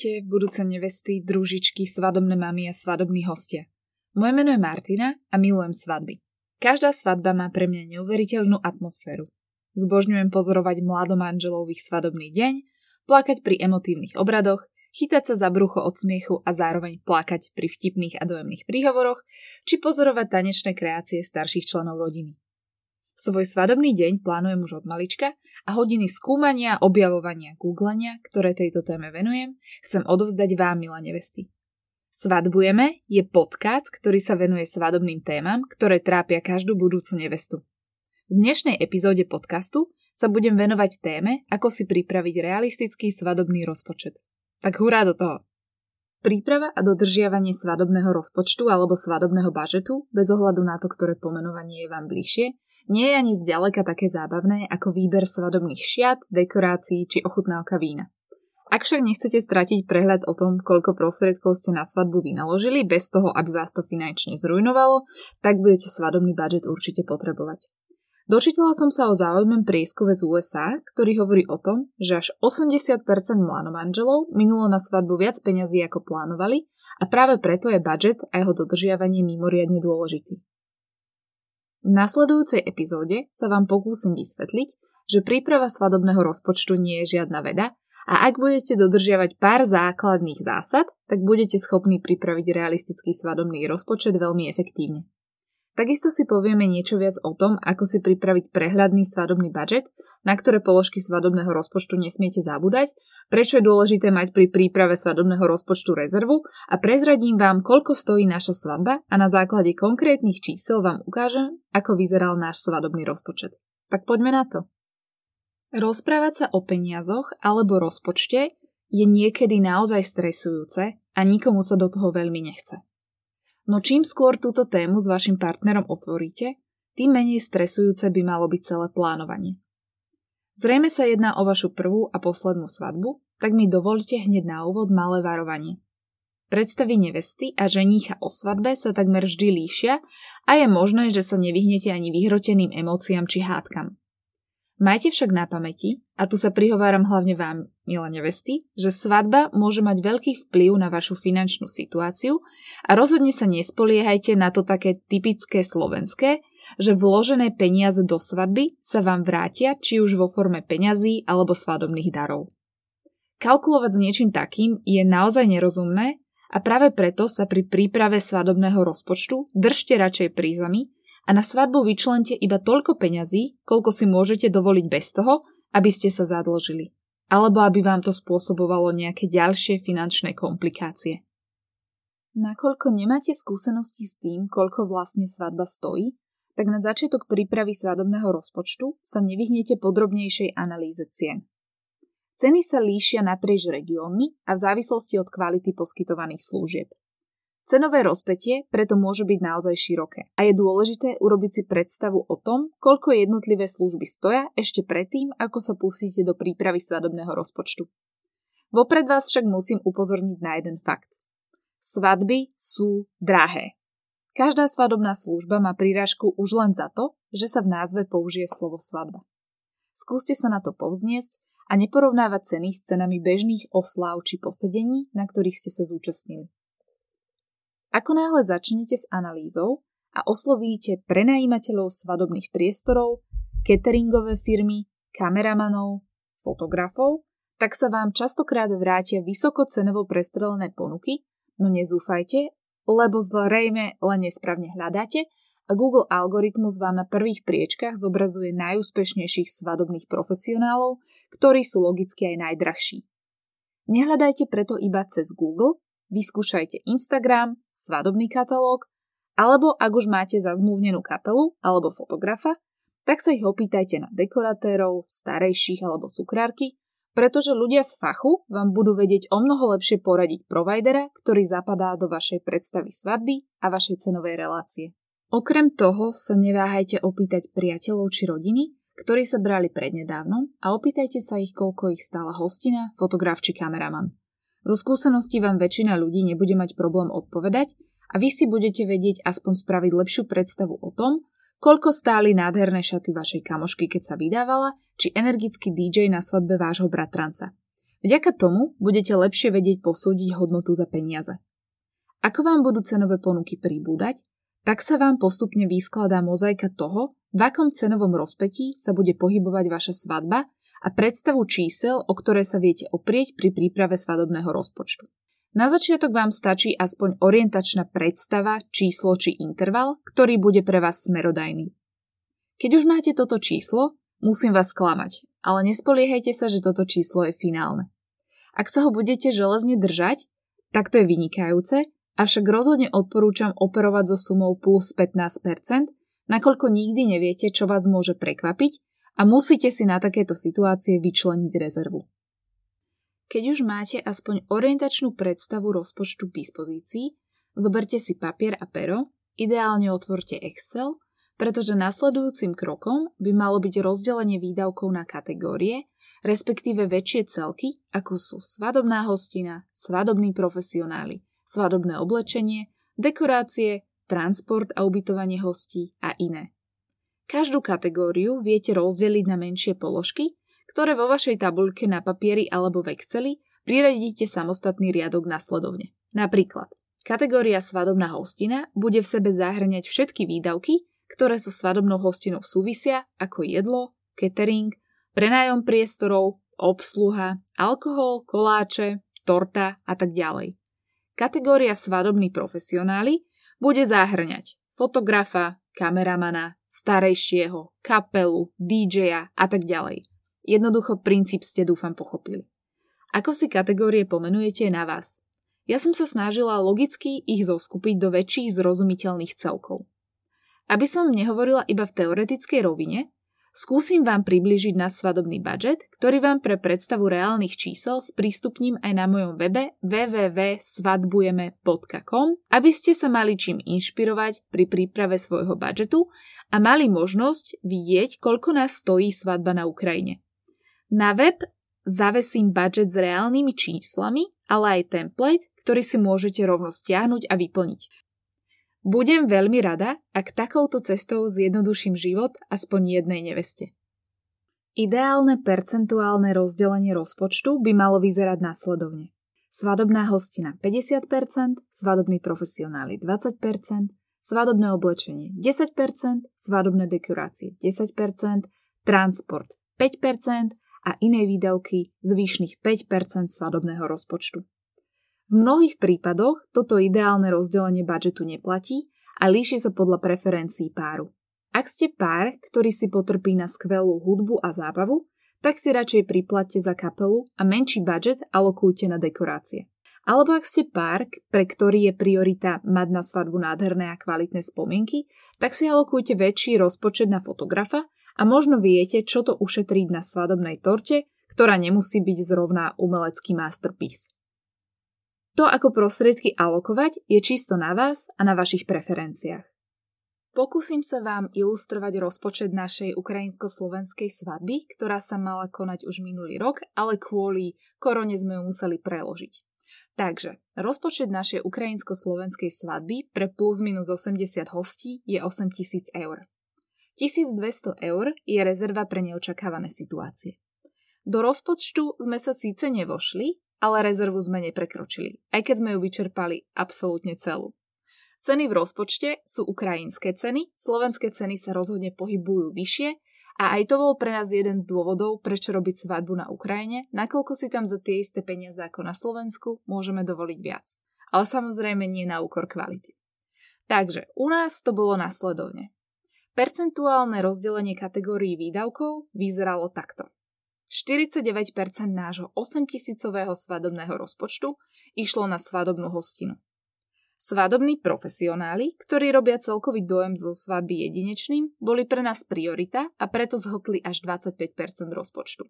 Ahojte, budúce nevesty, družičky, svadobné mamy a svadobní hostia. Moje meno je Martina a milujem svadby. Každá svadba má pre mňa neuveriteľnú atmosféru. Zbožňujem pozorovať mladomanželov ich svadobný deň, plakať pri emotívnych obradoch, chytať sa za brucho od smiechu a zároveň plakať pri vtipných a dojemných príhovoroch, či pozorovať tanečné kreácie starších členov rodiny. Svoj svadobný deň plánujem už od malička a hodiny skúmania, objavovania, googlenia, ktoré tejto téme venujem, chcem odovzdať vám, milé nevesty. Svadbujeme je podcast, ktorý sa venuje svadobným témam, ktoré trápia každú budúcu nevestu. V dnešnej epizóde podcastu sa budem venovať téme, ako si pripraviť realistický svadobný rozpočet. Tak hurá do toho! Príprava a dodržiavanie svadobného rozpočtu alebo svadobného bažetu, bez ohľadu na to, ktoré pomenovanie je vám bližšie, nie je ani zďaleka také zábavné ako výber svadobných šiat, dekorácií či ochutnávka vína. Ak však nechcete stratiť prehľad o tom, koľko prostriedkov ste na svadbu vynaložili, bez toho, aby vás to finančne zrujnovalo, tak budete svadobný budget určite potrebovať. Dočítala som sa o zaujímavém prieskume z USA, ktorý hovorí o tom, že až 80% mlánomanželov minulo na svadbu viac peňazí ako plánovali a práve preto je budget a jeho dodržiavanie mimoriadne dôležitý. V nasledujúcej epizóde sa vám pokúsim vysvetliť, že príprava svadobného rozpočtu nie je žiadna veda a ak budete dodržiavať pár základných zásad, tak budete schopní pripraviť realistický svadobný rozpočet veľmi efektívne. Takisto si povieme niečo viac o tom, ako si pripraviť prehľadný svadobný budget, na ktoré položky svadobného rozpočtu nesmiete zabúdať, prečo je dôležité mať pri príprave svadobného rozpočtu rezervu a prezradím vám, koľko stojí naša svadba a na základe konkrétnych čísel vám ukážem, ako vyzeral náš svadobný rozpočet. Tak poďme na to. Rozprávať sa o peniazoch alebo rozpočte je niekedy naozaj stresujúce a nikomu sa do toho veľmi nechce. No čím skôr túto tému s vašim partnerom otvoríte, tým menej stresujúce by malo byť celé plánovanie. Zrejme sa jedná o vašu prvú a poslednú svadbu, tak mi dovolte hneď na úvod malé varovanie. Predstavy nevesty a ženícha o svadbe sa takmer vždy líšia a je možné, že sa nevyhnete ani vyhroteným emóciám či hádkam. Majte však na pamäti, a tu sa prihováram hlavne vám, milé nevesty, že svadba môže mať veľký vplyv na vašu finančnú situáciu a rozhodne sa nespoliehajte na to také typické slovenské, že vložené peniaze do svadby sa vám vrátia či už vo forme peňazí alebo svadobných darov. Kalkulovať s niečím takým je naozaj nerozumné a práve preto sa pri príprave svadobného rozpočtu držte radšej prízami a na svadbu vyčlente iba toľko peňazí, koľko si môžete dovoliť bez toho, aby ste sa zadlžili. Alebo aby vám to spôsobovalo nejaké ďalšie finančné komplikácie. Nakoľko nemáte skúsenosti s tým, koľko vlastne svadba stojí, tak na začiatok prípravy svadobného rozpočtu sa nevyhnete podrobnejšej analýze cien. Ceny sa líšia naprieč regiónmi a v závislosti od kvality poskytovaných služieb. Cenové rozpetie preto môže byť naozaj široké a je dôležité urobiť si predstavu o tom, koľko jednotlivé služby stoja ešte predtým, ako sa pustíte do prípravy svadobného rozpočtu. Vopred vás však musím upozorniť na jeden fakt. Svadby sú drahé. Každá svadobná služba má prírážku už len za to, že sa v názve použije slovo svadba. Skúste sa na to povzniesť a neporovnávať ceny s cenami bežných oslav či posedení, na ktorých ste sa zúčastnili. Ako náhle začnete s analýzou a oslovíte prenajímateľov svadobných priestorov, cateringové firmy, kameramanov, fotografov, tak sa vám častokrát vrátia vysoko cenovo prestrelené ponuky, no nezúfajte, lebo zrejme len nesprávne hľadáte a Google algoritmus vám na prvých priečkách zobrazuje najúspešnejších svadobných profesionálov, ktorí sú logicky aj najdrahší. Nehľadajte preto iba cez Google, vyskúšajte Instagram, svadobný katalóg, alebo ak už máte zazmluvnenú kapelu alebo fotografa, tak sa ich opýtajte na dekoratérov, starejších alebo cukrárky, pretože ľudia z fachu vám budú vedieť o mnoho lepšie poradiť providera, ktorý zapadá do vašej predstavy svadby a vašej cenovej relácie. Okrem toho sa neváhajte opýtať priateľov či rodiny, ktorí sa brali prednedávnom a opýtajte sa ich, koľko ich stála hostina, fotograf či kameraman. Zo skúseností vám väčšina ľudí nebude mať problém odpovedať a vy si budete vedieť aspoň spraviť lepšiu predstavu o tom, koľko stáli nádherné šaty vašej kamošky, keď sa vydávala, či energický DJ na svadbe vášho bratranca. Vďaka tomu budete lepšie vedieť posúdiť hodnotu za peniaze. Ako vám budú cenové ponuky pribúdať, tak sa vám postupne vyskladá mozaika toho, v akom cenovom rozpetí sa bude pohybovať vaša svadba a predstavu čísel, o ktoré sa viete oprieť pri príprave svadobného rozpočtu. Na začiatok vám stačí aspoň orientačná predstava, číslo či interval, ktorý bude pre vás smerodajný. Keď už máte toto číslo, musím vás klamať, ale nespoliehajte sa, že toto číslo je finálne. Ak sa ho budete železne držať, tak to je vynikajúce, avšak rozhodne odporúčam operovať so sumou plus 15%, nakoľko nikdy neviete, čo vás môže prekvapiť a musíte si na takéto situácie vyčleniť rezervu. Keď už máte aspoň orientačnú predstavu rozpočtu k dispozícii, zoberte si papier a pero, ideálne otvorte Excel, pretože nasledujúcim krokom by malo byť rozdelenie výdavkov na kategórie, respektíve väčšie celky, ako sú svadobná hostina, svadobní profesionáli, svadobné oblečenie, dekorácie, transport a ubytovanie hostí a iné. Každú kategóriu viete rozdeliť na menšie položky, ktoré vo vašej tabuľke na papieri alebo v Exceli priradíte samostatný riadok nasledovne. Napríklad, kategória svadobná hostina bude v sebe zahrňať všetky výdavky, ktoré so svadobnou hostinou súvisia, ako jedlo, catering, prenájom priestorov, obsluha, alkohol, koláče, torta a tak ďalej. Kategória svadobní profesionáli bude zahrňať fotografa, kameramana, starejšieho, kapelu, DJ-a a tak ďalej. Jednoducho princíp ste dúfam pochopili. Ako si kategórie pomenujete na vás. Ja som sa snažila logicky ich zoskupiť do väčších zrozumiteľných celkov. Aby som nehovorila iba v teoretickej rovine, Skúsim vám približiť na svadobný budget, ktorý vám pre predstavu reálnych čísel sprístupním aj na mojom webe www.svadbujeme.com, aby ste sa mali čím inšpirovať pri príprave svojho budžetu a mali možnosť vidieť, koľko nás stojí svadba na Ukrajine. Na web zavesím budget s reálnymi číslami, ale aj template, ktorý si môžete rovno stiahnuť a vyplniť. Budem veľmi rada, ak takouto cestou zjednoduším život aspoň jednej neveste. Ideálne percentuálne rozdelenie rozpočtu by malo vyzerať následovne. Svadobná hostina 50%, svadobní profesionáli 20%, svadobné oblečenie 10%, svadobné dekorácie 10%, transport 5% a iné výdavky zvyšných 5% svadobného rozpočtu. V mnohých prípadoch toto ideálne rozdelenie budžetu neplatí a líši sa podľa preferencií páru. Ak ste pár, ktorý si potrpí na skvelú hudbu a zábavu, tak si radšej priplatte za kapelu a menší budget alokujte na dekorácie. Alebo ak ste pár, pre ktorý je priorita mať na svadbu nádherné a kvalitné spomienky, tak si alokujte väčší rozpočet na fotografa a možno viete, čo to ušetriť na svadobnej torte, ktorá nemusí byť zrovna umelecký masterpiece. To, ako prostriedky alokovať, je čisto na vás a na vašich preferenciách. Pokúsim sa vám ilustrovať rozpočet našej ukrajinsko-slovenskej svadby, ktorá sa mala konať už minulý rok, ale kvôli korone sme ju museli preložiť. Takže, rozpočet našej ukrajinsko-slovenskej svadby pre plus minus 80 hostí je 8000 eur. 1200 eur je rezerva pre neočakávané situácie. Do rozpočtu sme sa síce nevošli, ale rezervu sme neprekročili, aj keď sme ju vyčerpali absolútne celú. Ceny v rozpočte sú ukrajinské ceny, slovenské ceny sa rozhodne pohybujú vyššie a aj to bol pre nás jeden z dôvodov, prečo robiť svadbu na Ukrajine, nakoľko si tam za tie isté peniaze ako na Slovensku môžeme dovoliť viac. Ale samozrejme nie na úkor kvality. Takže u nás to bolo nasledovne. Percentuálne rozdelenie kategórií výdavkov vyzeralo takto. 49% nášho 8000 svadobného rozpočtu išlo na svadobnú hostinu. Svadobní profesionáli, ktorí robia celkový dojem zo svadby jedinečným, boli pre nás priorita a preto zhltli až 25% rozpočtu.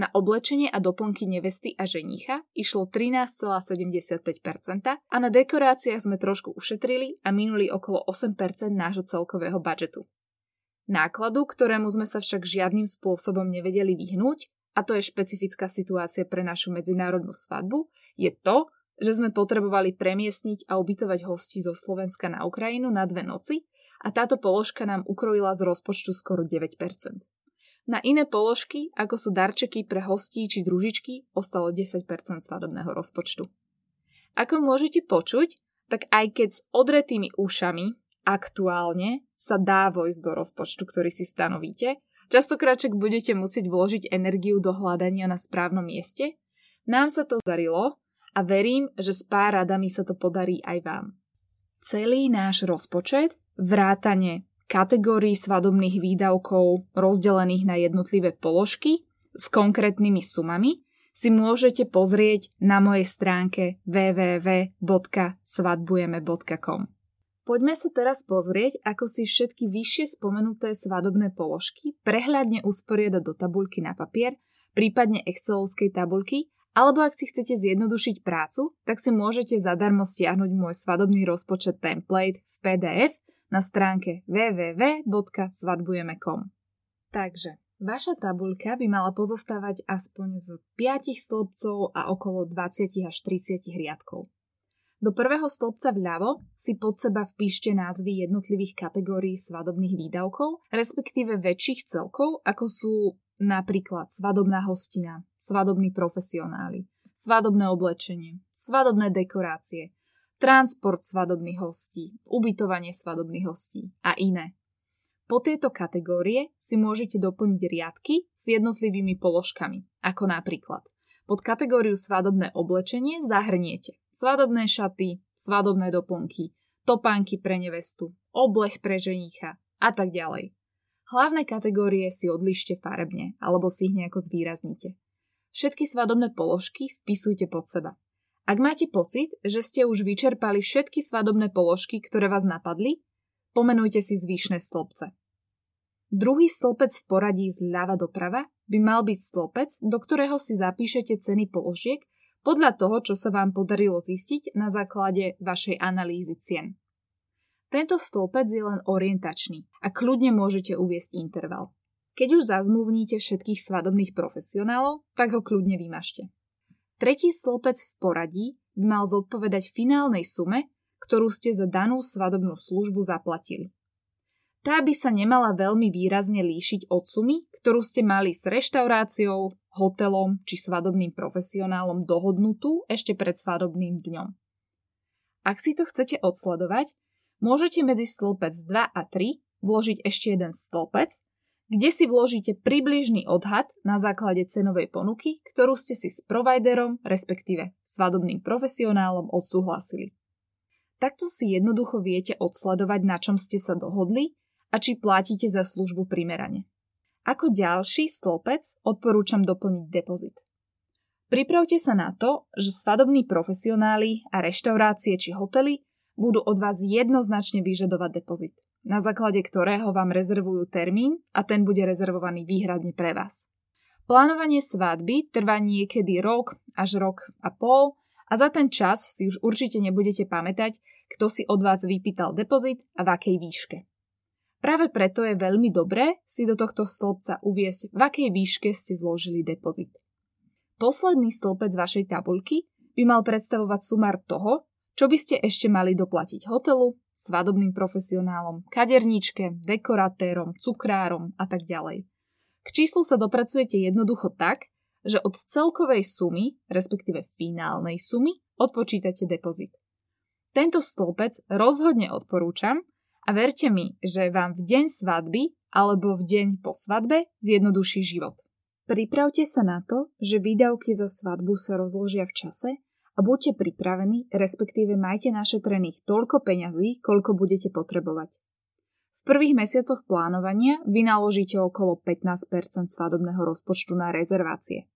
Na oblečenie a doplnky nevesty a ženicha išlo 13,75% a na dekoráciách sme trošku ušetrili a minuli okolo 8% nášho celkového budžetu. Nákladu, ktorému sme sa však žiadnym spôsobom nevedeli vyhnúť, a to je špecifická situácia pre našu medzinárodnú svadbu, je to, že sme potrebovali premiesniť a ubytovať hosti zo Slovenska na Ukrajinu na dve noci a táto položka nám ukrojila z rozpočtu skoro 9%. Na iné položky, ako sú darčeky pre hostí či družičky, ostalo 10% svadobného rozpočtu. Ako môžete počuť, tak aj keď s odretými ušami aktuálne sa dá vojsť do rozpočtu, ktorý si stanovíte, častokrát však budete musieť vložiť energiu do hľadania na správnom mieste. Nám sa to darilo a verím, že s pár radami sa to podarí aj vám. Celý náš rozpočet, vrátane kategórií svadobných výdavkov rozdelených na jednotlivé položky s konkrétnymi sumami, si môžete pozrieť na mojej stránke www.svadbujeme.com. Poďme sa teraz pozrieť, ako si všetky vyššie spomenuté svadobné položky prehľadne usporiadať do tabuľky na papier, prípadne Excelovskej tabuľky, alebo ak si chcete zjednodušiť prácu, tak si môžete zadarmo stiahnuť môj svadobný rozpočet template v PDF na stránke www.svadbujeme.com. Takže Vaša tabuľka by mala pozostávať aspoň z 5 stĺpcov a okolo 20 až 30 riadkov. Do prvého stĺpca vľavo si pod seba vpíšte názvy jednotlivých kategórií svadobných výdavkov, respektíve väčších celkov, ako sú napríklad svadobná hostina, svadobní profesionáli, svadobné oblečenie, svadobné dekorácie, transport svadobných hostí, ubytovanie svadobných hostí a iné. Po tieto kategórie si môžete doplniť riadky s jednotlivými položkami, ako napríklad pod kategóriu svadobné oblečenie zahrniete svadobné šaty, svadobné doplnky, topánky pre nevestu, oblech pre ženícha a tak ďalej. Hlavné kategórie si odlište farebne alebo si ich nejako zvýraznite. Všetky svadobné položky vpisujte pod seba. Ak máte pocit, že ste už vyčerpali všetky svadobné položky, ktoré vás napadli, pomenujte si zvyšné stĺpce. Druhý stĺpec v poradí zľava doprava by mal byť stĺpec, do ktorého si zapíšete ceny položiek podľa toho, čo sa vám podarilo zistiť na základe vašej analýzy cien. Tento stĺpec je len orientačný a kľudne môžete uviesť interval. Keď už zazmluvníte všetkých svadobných profesionálov, tak ho kľudne vymažte. Tretí stĺpec v poradí by mal zodpovedať finálnej sume, ktorú ste za danú svadobnú službu zaplatili. Tá by sa nemala veľmi výrazne líšiť od sumy, ktorú ste mali s reštauráciou, hotelom či svadobným profesionálom dohodnutú ešte pred svadobným dňom. Ak si to chcete odsledovať, môžete medzi stĺpec 2 a 3 vložiť ešte jeden stĺpec, kde si vložíte približný odhad na základe cenovej ponuky, ktorú ste si s providerom, respektíve svadobným profesionálom odsúhlasili. Takto si jednoducho viete odsledovať, na čom ste sa dohodli a či platíte za službu primerane. Ako ďalší stĺpec odporúčam doplniť depozit. Pripravte sa na to, že svadobní profesionáli a reštaurácie či hotely budú od vás jednoznačne vyžadovať depozit, na základe ktorého vám rezervujú termín a ten bude rezervovaný výhradne pre vás. Plánovanie svadby trvá niekedy rok až rok a pol a za ten čas si už určite nebudete pamätať, kto si od vás vypýtal depozit a v akej výške. Práve preto je veľmi dobré si do tohto stĺpca uviesť, v akej výške ste zložili depozit. Posledný stĺpec vašej tabuľky by mal predstavovať sumár toho, čo by ste ešte mali doplatiť hotelu, svadobným profesionálom, kaderníčke, dekoratérom, cukrárom a tak ďalej. K číslu sa dopracujete jednoducho tak, že od celkovej sumy, respektíve finálnej sumy, odpočítate depozit. Tento stĺpec rozhodne odporúčam, a verte mi, že vám v deň svadby alebo v deň po svadbe zjednoduší život. Pripravte sa na to, že výdavky za svadbu sa rozložia v čase a buďte pripravení, respektíve majte našetrených toľko peňazí, koľko budete potrebovať. V prvých mesiacoch plánovania vynaložíte okolo 15% svadobného rozpočtu na rezervácie.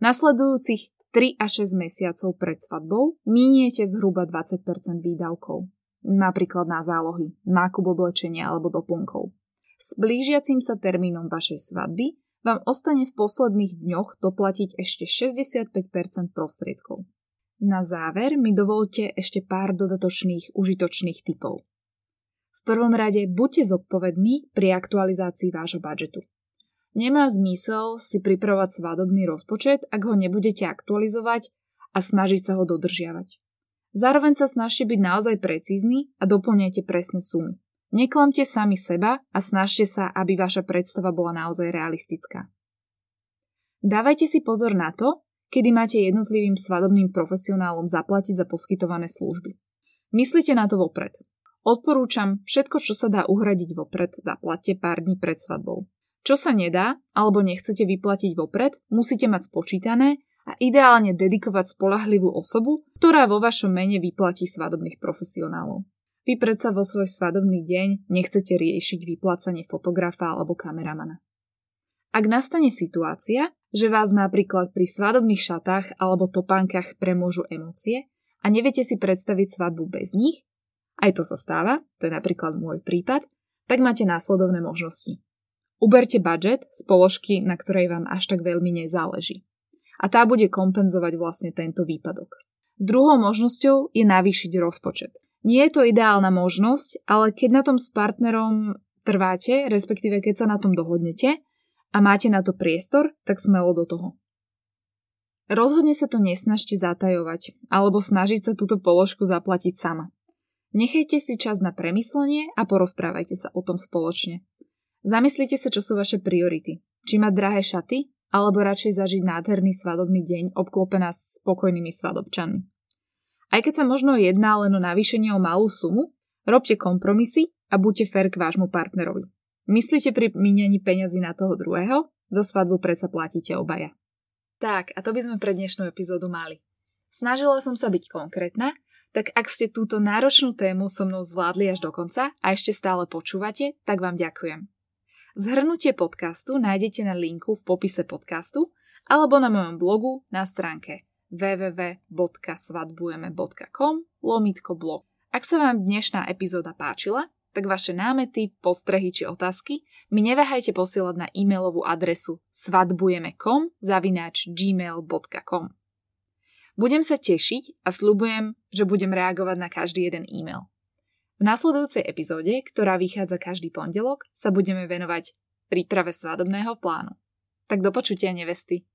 Nasledujúcich 3 až 6 mesiacov pred svadbou miniete zhruba 20% výdavkov napríklad na zálohy, nákup oblečenia alebo doplnkov. S blížiacim sa termínom vašej svadby vám ostane v posledných dňoch doplatiť ešte 65% prostriedkov. Na záver mi dovolte ešte pár dodatočných užitočných typov. V prvom rade buďte zodpovední pri aktualizácii vášho budžetu. Nemá zmysel si pripravovať svadobný rozpočet, ak ho nebudete aktualizovať a snažiť sa ho dodržiavať. Zároveň sa snažte byť naozaj precízni a doplňajte presné sumy. Neklamte sami seba a snažte sa, aby vaša predstava bola naozaj realistická. Dávajte si pozor na to, kedy máte jednotlivým svadobným profesionálom zaplatiť za poskytované služby. Myslite na to vopred. Odporúčam, všetko, čo sa dá uhradiť vopred, zaplatte pár dní pred svadbou. Čo sa nedá, alebo nechcete vyplatiť vopred, musíte mať spočítané a ideálne dedikovať spolahlivú osobu, ktorá vo vašom mene vyplatí svadobných profesionálov. Vy predsa vo svoj svadobný deň nechcete riešiť vyplácanie fotografa alebo kameramana. Ak nastane situácia, že vás napríklad pri svadobných šatách alebo topánkach premôžu emócie a neviete si predstaviť svadbu bez nich, aj to sa stáva, to je napríklad môj prípad, tak máte následovné možnosti. Uberte budget z položky, na ktorej vám až tak veľmi nezáleží. A tá bude kompenzovať vlastne tento výpadok. Druhou možnosťou je navýšiť rozpočet. Nie je to ideálna možnosť, ale keď na tom s partnerom trváte, respektíve keď sa na tom dohodnete a máte na to priestor, tak smelo do toho. Rozhodne sa to nesnažte zatajovať alebo snažiť sa túto položku zaplatiť sama. Nechajte si čas na premyslenie a porozprávajte sa o tom spoločne. Zamyslite sa, čo sú vaše priority. Či mať drahé šaty, alebo radšej zažiť nádherný svadobný deň obklopená spokojnými svadobčanmi. Aj keď sa možno jedná len o navýšenie o malú sumu, robte kompromisy a buďte fair k vášmu partnerovi. Myslíte pri míňaní peňazí na toho druhého? Za svadbu predsa platíte obaja. Tak, a to by sme pre dnešnú epizódu mali. Snažila som sa byť konkrétna, tak ak ste túto náročnú tému so mnou zvládli až do konca a ešte stále počúvate, tak vám ďakujem. Zhrnutie podcastu nájdete na linku v popise podcastu alebo na mojom blogu na stránke www.svadbujeme.com lomitko blog. Ak sa vám dnešná epizóda páčila, tak vaše námety, postrehy či otázky mi neváhajte posielať na e-mailovú adresu svadbujeme.com zavináč gmail.com. Budem sa tešiť a slúbujem, že budem reagovať na každý jeden e-mail. V nasledujúcej epizóde, ktorá vychádza každý pondelok, sa budeme venovať príprave svadobného plánu. Tak do počutia nevesty.